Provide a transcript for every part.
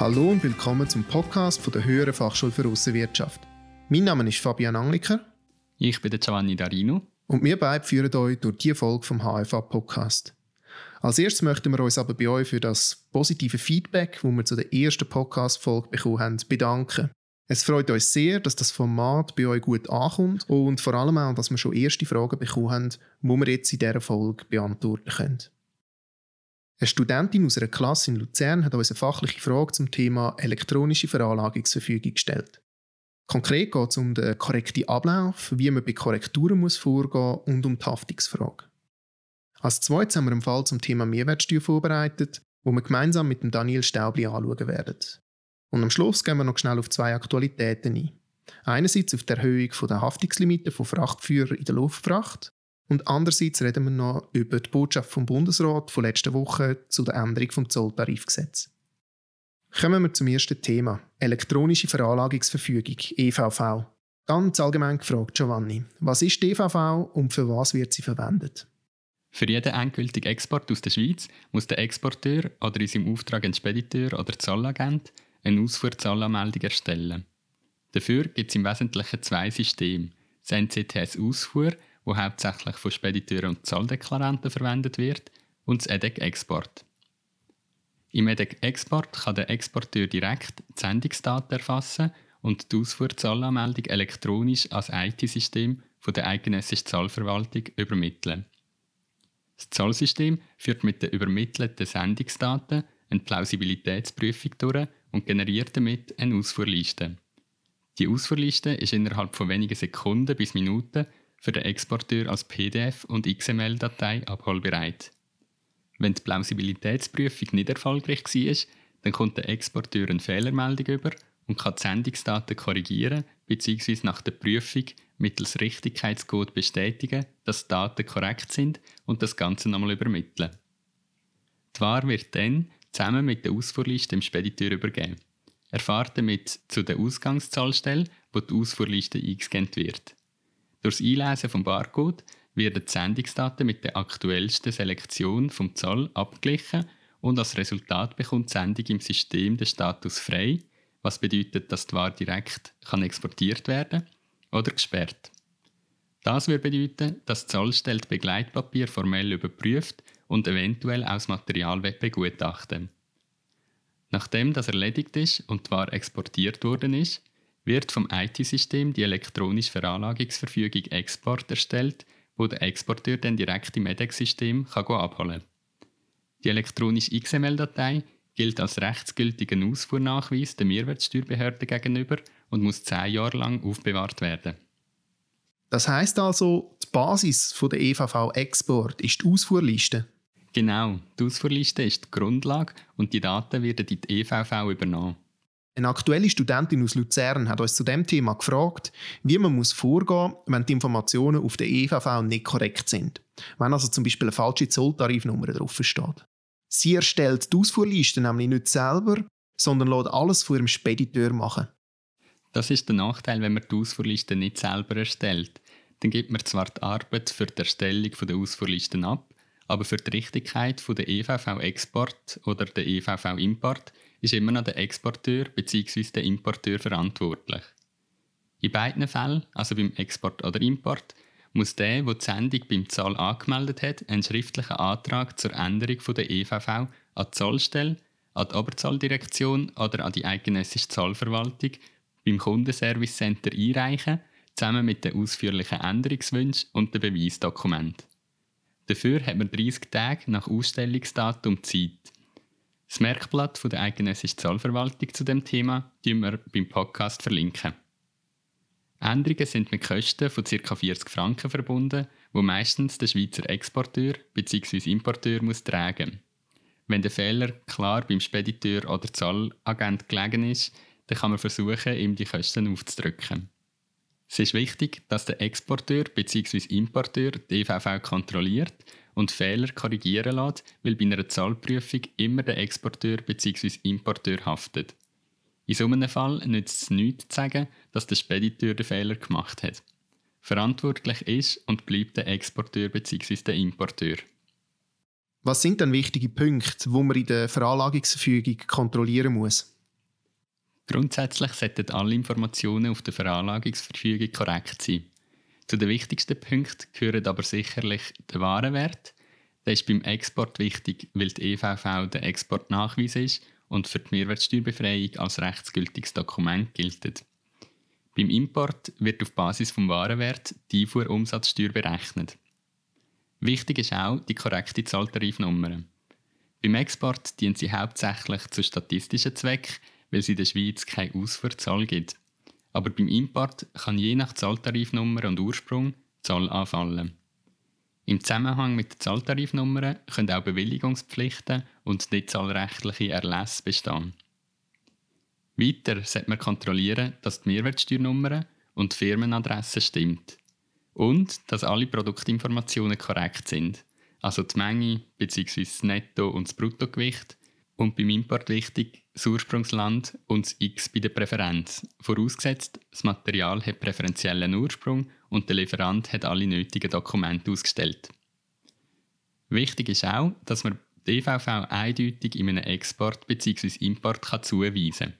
Hallo und willkommen zum Podcast von der Höheren Fachschule für Aussenwirtschaft. Mein Name ist Fabian Angliker. Ich bin der Giovanni Darino. Und wir beide führen euch durch die Folge vom HFA Podcast. Als erstes möchten wir uns aber bei euch für das positive Feedback, das wir zu der ersten Podcast-Folge bekommen haben, bedanken. Es freut uns sehr, dass das Format bei euch gut ankommt und vor allem auch, dass wir schon erste Fragen bekommen haben, die wir jetzt in dieser Folge beantworten können. Eine Studentin aus einer Klasse in Luzern hat uns eine fachliche Frage zum Thema elektronische Veranlagungsverfügung gestellt. Konkret geht es um den korrekten Ablauf, wie man bei Korrekturen muss vorgehen muss und um die Haftungsfrage. Als zweites haben wir einen Fall zum Thema Mehrwertsteuer vorbereitet, wo wir gemeinsam mit dem Daniel Staubli anschauen werden. Und am Schluss gehen wir noch schnell auf zwei Aktualitäten ein. Einerseits auf die Erhöhung der Haftungslimite von Frachtführern in der Luftfracht und andererseits reden wir noch über die Botschaft vom Bundesrat von letzter Woche zu der Änderung vom Zolltarifgesetz. Kommen wir zum ersten Thema: elektronische Veranlagungsverfügung (EVV). Ganz allgemein gefragt, Giovanni, was ist die EVV und für was wird sie verwendet? Für jeden endgültigen Export aus der Schweiz muss der Exporteur oder in seinem Auftrag ein Spediteur oder Zollagent eine Ausfuhrzahlanmeldung erstellen. Dafür gibt es im Wesentlichen zwei Systeme. Das NCTS Ausfuhr, wo hauptsächlich von Spediteuren und Zolldeklaranten verwendet wird, und das EDEC Export. Im EDEC Export kann der Exporteur direkt die Sendungsdaten erfassen und die Ausfuhrzahlanmeldung elektronisch als IT-System der eidgenössischen Zollverwaltung übermitteln. Das Zollsystem führt mit den übermittelten Sendungsdaten eine Plausibilitätsprüfung durch und generiert damit eine Ausfuhrliste. Die Ausfuhrliste ist innerhalb von wenigen Sekunden bis Minuten für den Exporteur als PDF und XML-Datei abholbereit. Wenn die Plausibilitätsprüfung nicht erfolgreich war, dann kommt der Exporteur eine Fehlermeldung über und kann die Sendungsdaten korrigieren bzw. nach der Prüfung mittels Richtigkeitscode bestätigen, dass die Daten korrekt sind und das Ganze nochmal übermitteln. Die Ware wird dann zusammen mit der Ausfuhrliste dem Spediteur übergeben. Er fährt damit zu der Ausgangszahlstelle, wo die Ausfuhrliste eingescannt wird. Durch das Einlesen vom Barcode werden die Sendungsdaten mit der aktuellsten Selektion vom Zoll abgeglichen und als Resultat bekommt die Sendung im System den Status frei, was bedeutet, dass die Ware direkt kann exportiert werden oder gesperrt. Das würde bedeuten, dass die Zollstelle Begleitpapier formell überprüft und eventuell aus Material begutachten. Nachdem das erledigt ist und die Ware exportiert worden ist, wird vom IT-System die elektronische Veranlagungsverfügung Export erstellt, wo der Exporteur dann direkt im EDEX-System abholen kann. Die elektronische XML-Datei gilt als rechtsgültiger Ausfuhrnachweis der Mehrwertsteuerbehörde gegenüber und muss zehn Jahre lang aufbewahrt werden. Das heißt also, die Basis der EVV Export ist die Ausfuhrliste. Genau, die Ausfuhrliste ist die Grundlage und die Daten werden in die EVV übernommen. Eine aktuelle Studentin aus Luzern hat uns zu dem Thema gefragt, wie man muss vorgehen muss, wenn die Informationen auf der EVV nicht korrekt sind. Wenn also zum Beispiel eine falsche Zolltarifnummer drauf steht. Sie erstellt die Ausfuhrliste nämlich nicht selber, sondern lässt alles von ihrem Spediteur machen. Das ist der Nachteil, wenn man die Ausfuhrliste nicht selber erstellt. Dann gibt man zwar die Arbeit für die Erstellung der Ausfuhrlisten ab, aber für die Richtigkeit der EVV-Export oder der EVV-Import ist immer noch der Exporteur bzw. der Importeur verantwortlich. In beiden Fällen, also beim Export oder Import, muss der, der die Sendung beim Zoll angemeldet hat, einen schriftlichen Antrag zur Änderung der EVV an die Zollstelle, an die Oberzolldirektion oder an die eidgenössische Zollverwaltung beim Kundenservice Center einreichen, zusammen mit den ausführlichen Änderungswünschen und dem Beweisdokument. Dafür hat man 30 Tage nach Ausstellungsdatum Zeit. Das Merkblatt von der eidgenössischen Zollverwaltung zu dem Thema verlinken wir beim Podcast verlinken. Änderungen sind mit Kosten von ca. 40 Franken verbunden, wo meistens der Schweizer Exporteur bzw. Importeur muss tragen. Wenn der Fehler klar beim Spediteur oder Zollagent gelegen ist, dann kann man versuchen, ihm die Kosten aufzudrücken. Es ist wichtig, dass der Exporteur bzw. Importeur die EVV kontrolliert und Fehler korrigieren lässt, weil bei einer Zahlprüfung immer der Exporteur bzw. Importeur haftet. In so einem Fall nützt es nichts zu sagen, dass der Spediteur den Fehler gemacht hat. Verantwortlich ist und bleibt der Exporteur bzw. der Importeur. Was sind dann wichtige Punkte, wo man in der Veranlagungsverfügung kontrollieren muss? Grundsätzlich sollten alle Informationen auf der Veranlagungsverfügung korrekt sein. Zu den wichtigsten Punkten gehören aber sicherlich der Warenwert. Der ist beim Export wichtig, weil die EVV der Exportnachweis ist und für die Mehrwertsteuerbefreiung als rechtsgültiges Dokument gilt. Beim Import wird auf Basis vom Warenwert die Einfuhrumsatzsteuer berechnet. Wichtig ist auch die korrekte Zahltarifnummer. Beim Export dient sie hauptsächlich zu statistischen Zwecken, weil es in der Schweiz keine Ausfuhrzahl gibt. Aber beim Import kann je nach Zahltarifnummer und Ursprung Zahl anfallen. Im Zusammenhang mit der Zahltarifnummer können auch Bewilligungspflichten und nicht zahlrechtliche Erlässe bestehen. Weiter sollte man kontrollieren, dass die Mehrwertsteuernummer und die Firmenadresse stimmt. Und dass alle Produktinformationen korrekt sind. Also die Menge bzw. das Netto- und das Bruttogewicht. Und beim Import wichtig, das Ursprungsland und das X bei der Präferenz. Vorausgesetzt, das Material hat präferentiellen Ursprung und der Lieferant hat alle nötigen Dokumente ausgestellt. Wichtig ist auch, dass man die EVV eindeutig in einem Export bzw. Import kann zuweisen kann.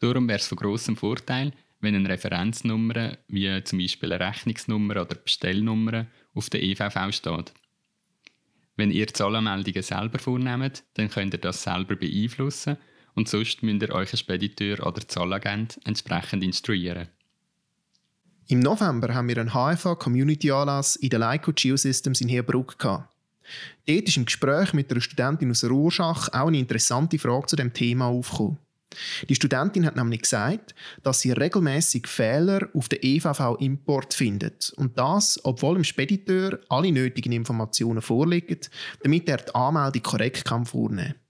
Darum wäre es von grossem Vorteil, wenn eine Referenznummer, wie zum Beispiel eine Rechnungsnummer oder Bestellnummer, auf der EVV steht. Wenn ihr Zahlenmeldungen selber vornehmt, dann könnt ihr das selber beeinflussen und sonst müsst ihr euren Spediteur oder Zahlagent entsprechend instruieren. Im November haben wir einen HFA Community Anlass in der Leico Geosystems in Herbruck gehabt. Dort ist im Gespräch mit einer Studentin aus Rorschach auch eine interessante Frage zu dem Thema aufgekommen. Die Studentin hat nämlich gesagt, dass sie regelmäßig Fehler auf der EVV-Import findet. Und das, obwohl dem Spediteur alle nötigen Informationen vorliegen, damit er die Anmeldung korrekt kann vornehmen kann.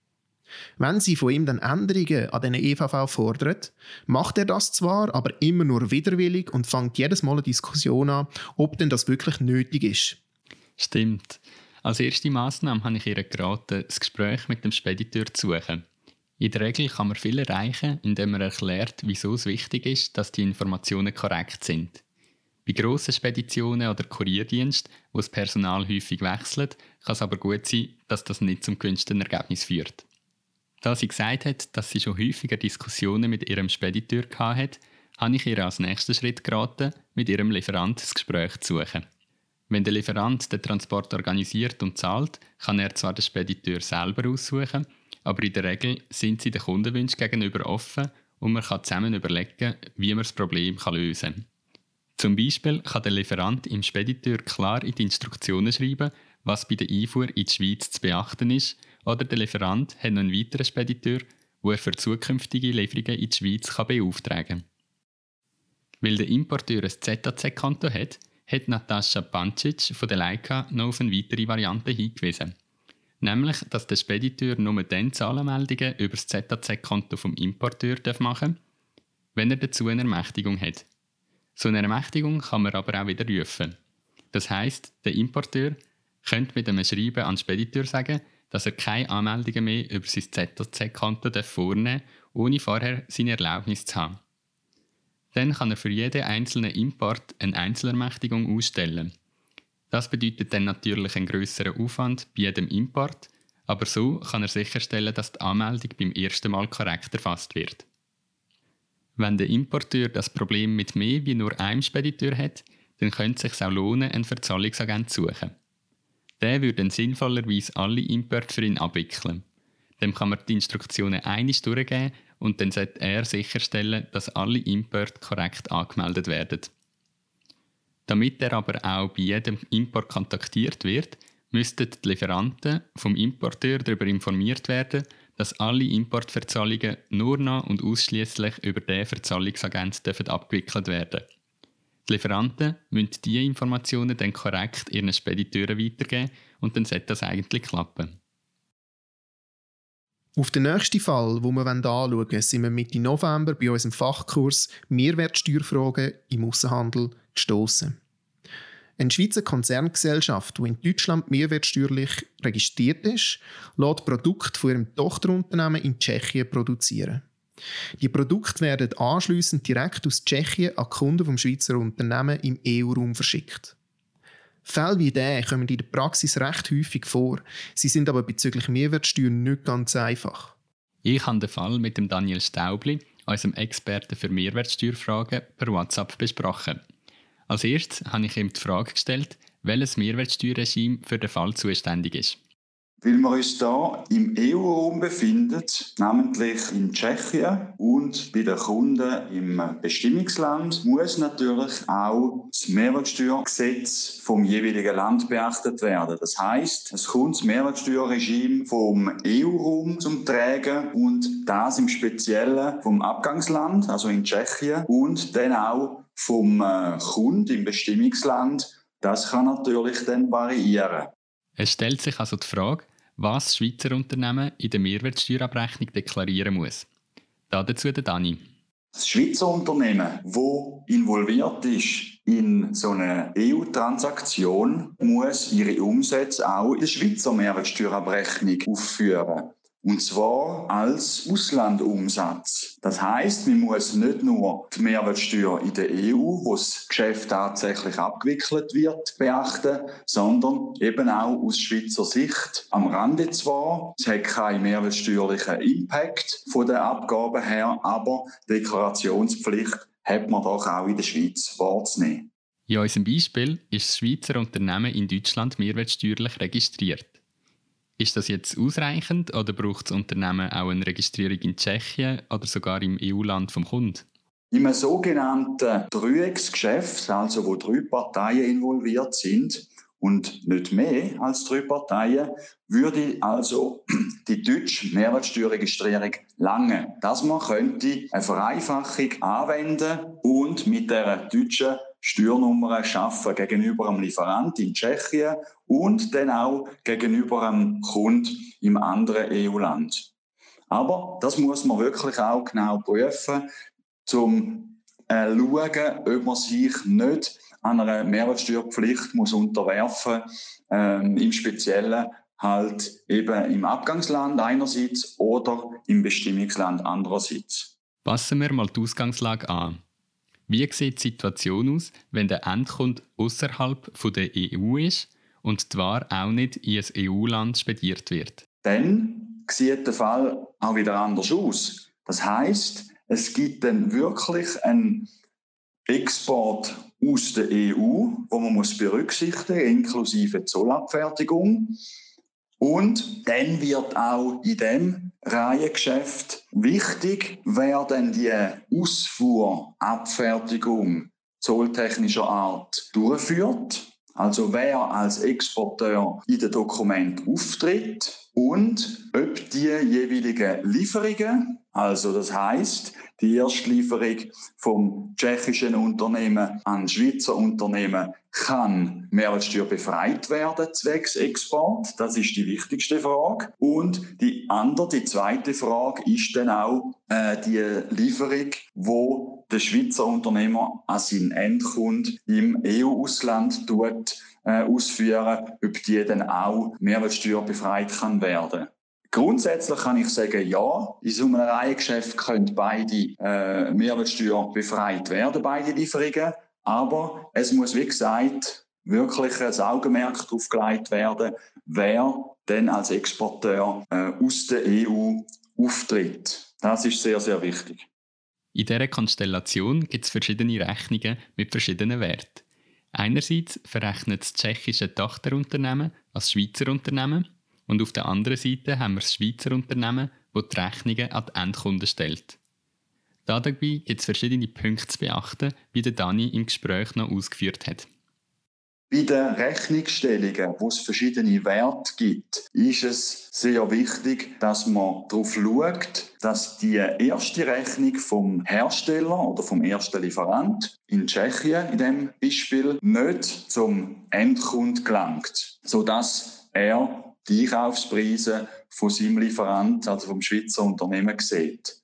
Wenn sie von ihm dann Änderungen an diesen EVV fordert, macht er das zwar, aber immer nur widerwillig und fängt jedes Mal eine Diskussion an, ob denn das wirklich nötig ist. Stimmt. Als erste Maßnahme habe ich ihr geraten, das Gespräch mit dem Spediteur zu suchen. In der Regel kann man viel erreichen, indem man erklärt, wieso es wichtig ist, dass die Informationen korrekt sind. Bei grossen Speditionen oder Kurierdienst, wo das Personal häufig wechselt, kann es aber gut sein, dass das nicht zum gewünschten Ergebnis führt. Da sie gesagt hat, dass sie schon häufiger Diskussionen mit ihrem Spediteur hatte, habe ich ihr als nächsten Schritt geraten, mit ihrem Lieferant das Gespräch zu suchen. Wenn der Lieferant den Transport organisiert und zahlt, kann er zwar den Spediteur selber aussuchen, aber in der Regel sind sie den Kundenwünschen gegenüber offen und man kann zusammen überlegen, wie man das Problem lösen kann. Zum Beispiel kann der Lieferant im Spediteur klar in die Instruktionen schreiben, was bei der Einfuhr in die Schweiz zu beachten ist, oder der Lieferant hat noch einen weiteren Spediteur, wo er für zukünftige Lieferungen in die Schweiz kann beauftragen kann. Weil der Importeur ein ZAC-Konto hat, hat Natascha Pancic von der Leica noch auf eine weitere Variante hingewiesen. Nämlich, dass der Spediteur nur dann Zahlenmeldungen über das ZAC-Konto vom Importeur machen darf, wenn er dazu eine Ermächtigung hat. So eine Ermächtigung kann man aber auch wieder rufen. Das heißt, der Importeur könnte mit einem Schreiben an den Spediteur sagen, dass er keine Anmeldungen mehr über sein ZAC-Konto vornehmen darf, ohne vorher seine Erlaubnis zu haben. Dann kann er für jeden einzelnen Import eine Einzelermächtigung ausstellen. Das bedeutet dann natürlich einen größeren Aufwand bei jedem Import, aber so kann er sicherstellen, dass die Anmeldung beim ersten Mal korrekt erfasst wird. Wenn der Importeur das Problem mit mehr wie nur einem Spediteur hat, dann könnte es sich auch lohnen, einen Verzahlungsagent zu suchen. Der würde dann sinnvollerweise alle Importe für ihn abwickeln. Dem kann man die Instruktionen einig durchgeben und dann sollte er sicherstellen, dass alle Importe korrekt angemeldet werden. Damit er aber auch bei jedem Import kontaktiert wird, müssten die Lieferanten vom Importeur darüber informiert werden, dass alle Importverzahlungen nur noch und ausschließlich über den Verzahlungsagent dürfen abgewickelt werden. Die Lieferanten müssen diese Informationen dann korrekt ihren Spediteuren weitergeben und dann sollte das eigentlich klappen. Auf den nächsten Fall, wo wir anschauen wollen, sind wir Mitte November bei unserem Fachkurs Mehrwertsteuerfragen im Außenhandel gestoßen. Eine Schweizer Konzerngesellschaft, die in Deutschland mehrwertsteuerlich registriert ist, lässt Produkte von ihrem Tochterunternehmen in Tschechien produzieren. Die Produkte werden anschließend direkt aus Tschechien an Kunden vom Schweizer Unternehmen im EU-Raum verschickt. Fälle wie diese kommen in der Praxis recht häufig vor. Sie sind aber bezüglich Mehrwertsteuer nicht ganz einfach. Ich habe den Fall mit dem Daniel Staubli unserem Experten für Mehrwertsteuerfragen, per WhatsApp besprochen. Als erstes habe ich ihm die Frage gestellt, welches Mehrwertsteuerregime für den Fall zuständig ist. Weil wir uns hier im EU-Raum befinden, namentlich in Tschechien und bei den Kunden im Bestimmungsland, muss natürlich auch das Mehrwertsteuergesetz vom jeweiligen Land beachtet werden. Das heißt, es kommt das Mehrwertsteuerregime vom EU-Raum zum Tragen und das im Speziellen vom Abgangsland, also in Tschechien, und dann auch vom äh, Kunden im Bestimmungsland. Das kann natürlich dann variieren. Es stellt sich also die Frage, was Schweizer Unternehmen in der Mehrwertsteuerabrechnung deklarieren muss. Dazu der Dani. Das Schweizer Unternehmen, das involviert ist in so eine EU-Transaktion, muss ihre Umsätze auch in der Schweizer Mehrwertsteuerabrechnung aufführen. Und zwar als Auslandumsatz. Das heißt, man muss nicht nur die Mehrwertsteuer in der EU, wo das Geschäft tatsächlich abgewickelt wird, beachten, sondern eben auch aus Schweizer Sicht am Rande zwar. Es hat keinen mehrwertsteuerlichen Impact von den Abgaben her, aber Deklarationspflicht hat man doch auch in der Schweiz wahrzunehmen. In unserem Beispiel ist das Schweizer Unternehmen in Deutschland mehrwertsteuerlich registriert. Ist das jetzt ausreichend oder braucht das Unternehmen auch eine Registrierung in Tschechien oder sogar im EU-Land vom Kunden? Im sogenannten Dreiecksgeschäft, also wo drei Parteien involviert sind und nicht mehr als drei Parteien, würde also die deutsche Mehrwertsteuerregistrierung lange, dass man könnte eine Vereinfachung anwenden und mit der deutschen Steuernummern schaffen gegenüber einem Lieferant in Tschechien und dann auch gegenüber einem Kunden im anderen EU-Land. Aber das muss man wirklich auch genau prüfen, um äh, schauen, ob man sich nicht an einer Mehrwertsteuerpflicht muss unterwerfen ähm, im Speziellen halt eben im Abgangsland einerseits oder im Bestimmungsland andererseits. Passen wir mal die Ausgangslage an. Wie sieht die Situation aus, wenn der Endkunde außerhalb der EU ist und Ware auch nicht in ein EU-Land spediert wird? Dann sieht der Fall auch wieder anders aus. Das heißt, es gibt dann wirklich einen Export aus der EU, wo man muss berücksichtigen, inklusive Zollabfertigung. Und dann wird auch in dem Reihengeschäft wichtig, wer denn die Ausfuhrabfertigung zolltechnischer Art durchführt. Also wer als Exporteur in den Dokument auftritt und ob die jeweiligen Lieferungen, also das heißt die Erstlieferung vom tschechischen Unternehmen an Schweizer Unternehmen kann Mehrwertsteuer befreit werden zwecks Export? Das ist die wichtigste Frage. Und die andere, die zweite Frage ist dann auch äh, die Lieferung, wo der Schweizer Unternehmer an seinen Endkunden im EU-Ausland tut, äh, ausführen, ob die dann auch Mehrwertsteuer befreit kann werden. Grundsätzlich kann ich sagen, ja, in so einem Reihengeschäft können beide äh, Mehrwertsteuer befreit werden, beide Lieferungen. Aber es muss, wie gesagt, wirklich ein Augenmerk darauf gelegt werden, wer denn als Exporteur äh, aus der EU auftritt. Das ist sehr, sehr wichtig. In dieser Konstellation gibt es verschiedene Rechnungen mit verschiedenen Werten. Einerseits verrechnet das tschechische Tochterunternehmen als Schweizer Unternehmen und auf der anderen Seite haben wir das Schweizer Unternehmen, das die Rechnungen an die Endkunden stellt. Dabei gibt es verschiedene Punkte zu beachten, wie der Dani im Gespräch noch ausgeführt hat. Bei den Rechnungsstellungen, wo es verschiedene Werte gibt, ist es sehr wichtig, dass man darauf schaut, dass die erste Rechnung vom Hersteller oder vom ersten Lieferant in Tschechien in dem Beispiel nicht zum Endkunden gelangt, sodass er die Einkaufspreise von seinem Lieferant, also vom Schweizer Unternehmen, sieht.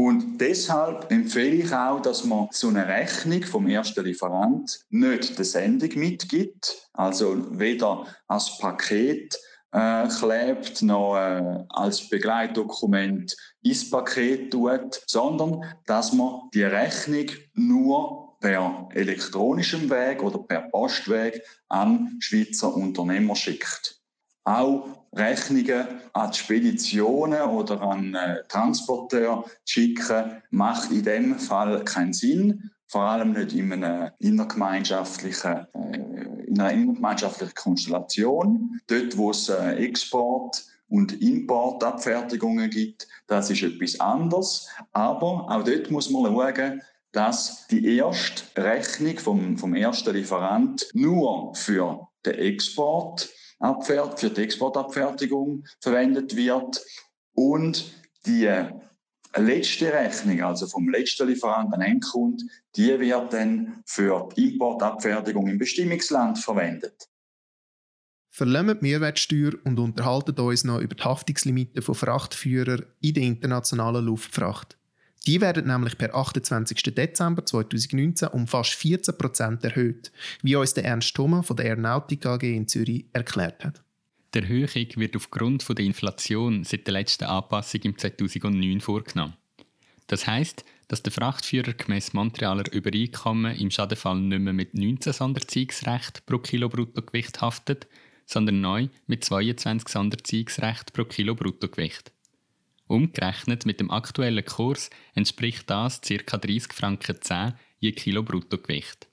Und deshalb empfehle ich auch, dass man so eine Rechnung vom ersten Lieferant nicht der Sendung mitgibt, also weder als Paket äh, klebt noch äh, als Begleitdokument ins Paket tut, sondern dass man die Rechnung nur per elektronischem Weg oder per Postweg an Schweizer Unternehmer schickt. Auch Rechnungen an die Speditionen oder an äh, Transporteur zu schicken, macht in dem Fall keinen Sinn. Vor allem nicht in einer innergemeinschaftlichen, äh, in einer innergemeinschaftlichen Konstellation. Dort, wo es äh, Export- und Importabfertigungen gibt, das ist etwas anderes. Aber auch dort muss man schauen, dass die erste Rechnung vom, vom ersten Lieferant nur für den Export für die Exportabfertigung verwendet wird und die letzte Rechnung, also vom letzten Lieferanten an Endkund, die wird dann für die Importabfertigung im Bestimmungsland verwendet. Verlämmen die Mehrwertsteuer und unterhalten uns noch über die Haftungslimite von Frachtführern in der internationalen Luftfracht. Die werden nämlich per 28. Dezember 2019 um fast 14% erhöht, wie uns der Ernst Thoma von der Aeronautik AG in Zürich erklärt hat. Die Erhöhung wird aufgrund der Inflation seit der letzten Anpassung im 2009 vorgenommen. Das heißt, dass der Frachtführer gemäß Montrealer Übereinkommen im Schadenfall nicht mehr mit 19 Sonderziehungsrecht pro Kilo Bruttogewicht haftet, sondern neu mit 22 Sonderziehungsrecht pro Kilo Bruttogewicht. Umgerechnet mit dem aktuellen Kurs entspricht das ca. 30 Franken 10 je Kilo Bruttogewicht.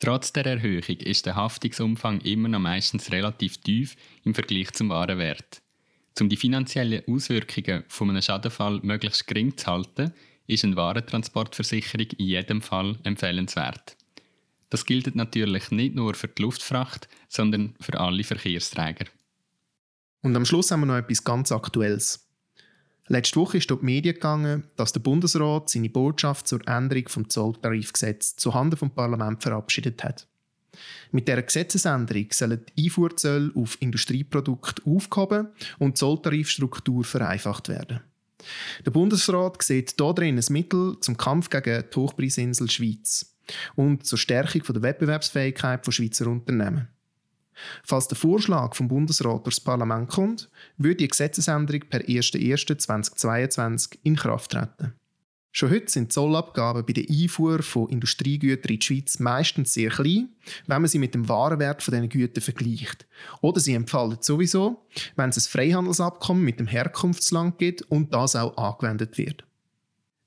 Trotz der Erhöhung ist der Haftungsumfang immer noch meistens relativ tief im Vergleich zum wahren Wert. Um die finanziellen Auswirkungen von einem Schadenfall möglichst gering zu halten, ist eine Warentransportversicherung in jedem Fall empfehlenswert. Das gilt natürlich nicht nur für die Luftfracht, sondern für alle Verkehrsträger. Und am Schluss haben wir noch etwas ganz Aktuelles. Letzte Woche ist durch die Medien gegangen, dass der Bundesrat seine Botschaft zur Änderung des Zolltarifgesetzes zuhanden vom Parlament verabschiedet hat. Mit dieser Gesetzesänderung sollen die Einfuhrzölle auf Industrieprodukte aufgehoben und die Zolltarifstruktur vereinfacht werden. Der Bundesrat sieht darin ein Mittel zum Kampf gegen die Hochpreisinsel Schweiz und zur Stärkung der Wettbewerbsfähigkeit von Schweizer Unternehmen. Falls der Vorschlag vom Bundesrat durchs Parlament kommt, würde die Gesetzesänderung per 01.01.2022 in Kraft treten. Schon heute sind Zollabgaben bei der Einfuhr von Industriegütern in die Schweiz meistens sehr klein, wenn man sie mit dem Warenwert von diesen Gütern vergleicht. Oder sie empfallen sowieso, wenn es ein Freihandelsabkommen mit dem Herkunftsland gibt und das auch angewendet wird.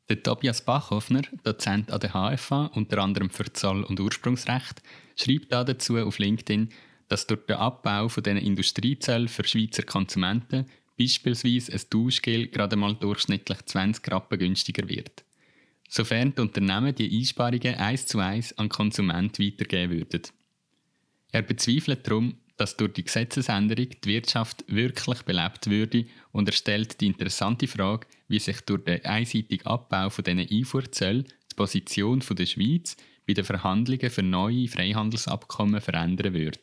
Der Tobias Bachhoffner, Dozent an der HFA, unter anderem für Zoll- und Ursprungsrecht, schreibt dazu auf LinkedIn, dass durch den Abbau von diesen Industriezellen für Schweizer Konsumenten beispielsweise ein Duschgel gerade mal durchschnittlich 20 Rappen günstiger wird. Sofern die Unternehmen die Einsparungen eins zu eins an Konsumenten weitergeben würden. Er bezweifelt darum, dass durch die Gesetzesänderung die Wirtschaft wirklich belebt würde und er stellt die interessante Frage, wie sich durch den einseitigen Abbau von diesen Einfuhrzöllen die Position der Schweiz bei den Verhandlungen für neue Freihandelsabkommen verändern würde.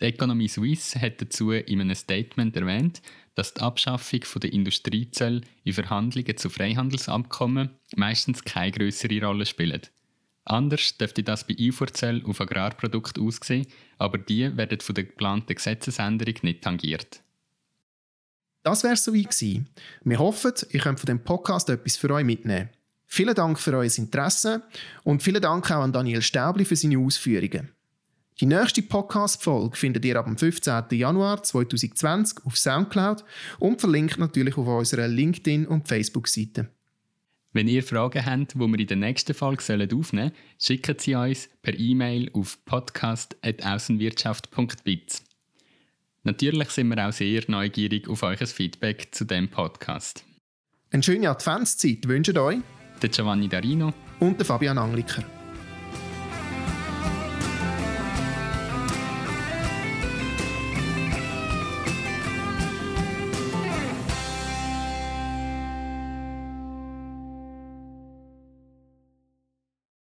Die Economie Suisse hat dazu in einem Statement erwähnt, dass die Abschaffung der Industriezölle in Verhandlungen zu Freihandelsabkommen meistens keine größere Rolle spielt. Anders dürfte das bei Einfuhrzöllen auf Agrarprodukte aussehen, aber die werden von der geplanten Gesetzesänderung nicht tangiert. Das wäre es soweit gewesen. Wir hoffen, ihr könnt von dem Podcast etwas für euch mitnehmen. Vielen Dank für euer Interesse und vielen Dank auch an Daniel Stäbli für seine Ausführungen. Die nächste Podcast-Folge findet ihr ab dem 15. Januar 2020 auf Soundcloud und verlinkt natürlich auf unserer LinkedIn- und Facebook-Seite. Wenn ihr Fragen habt, die wir in der nächsten Folge aufnehmen sollen, schickt sie uns per E-Mail auf podcast.aussenwirtschaft.biz. Natürlich sind wir auch sehr neugierig auf euer Feedback zu dem Podcast. Eine schöne Adventszeit wünschen euch der Giovanni Darino und der Fabian Angliker.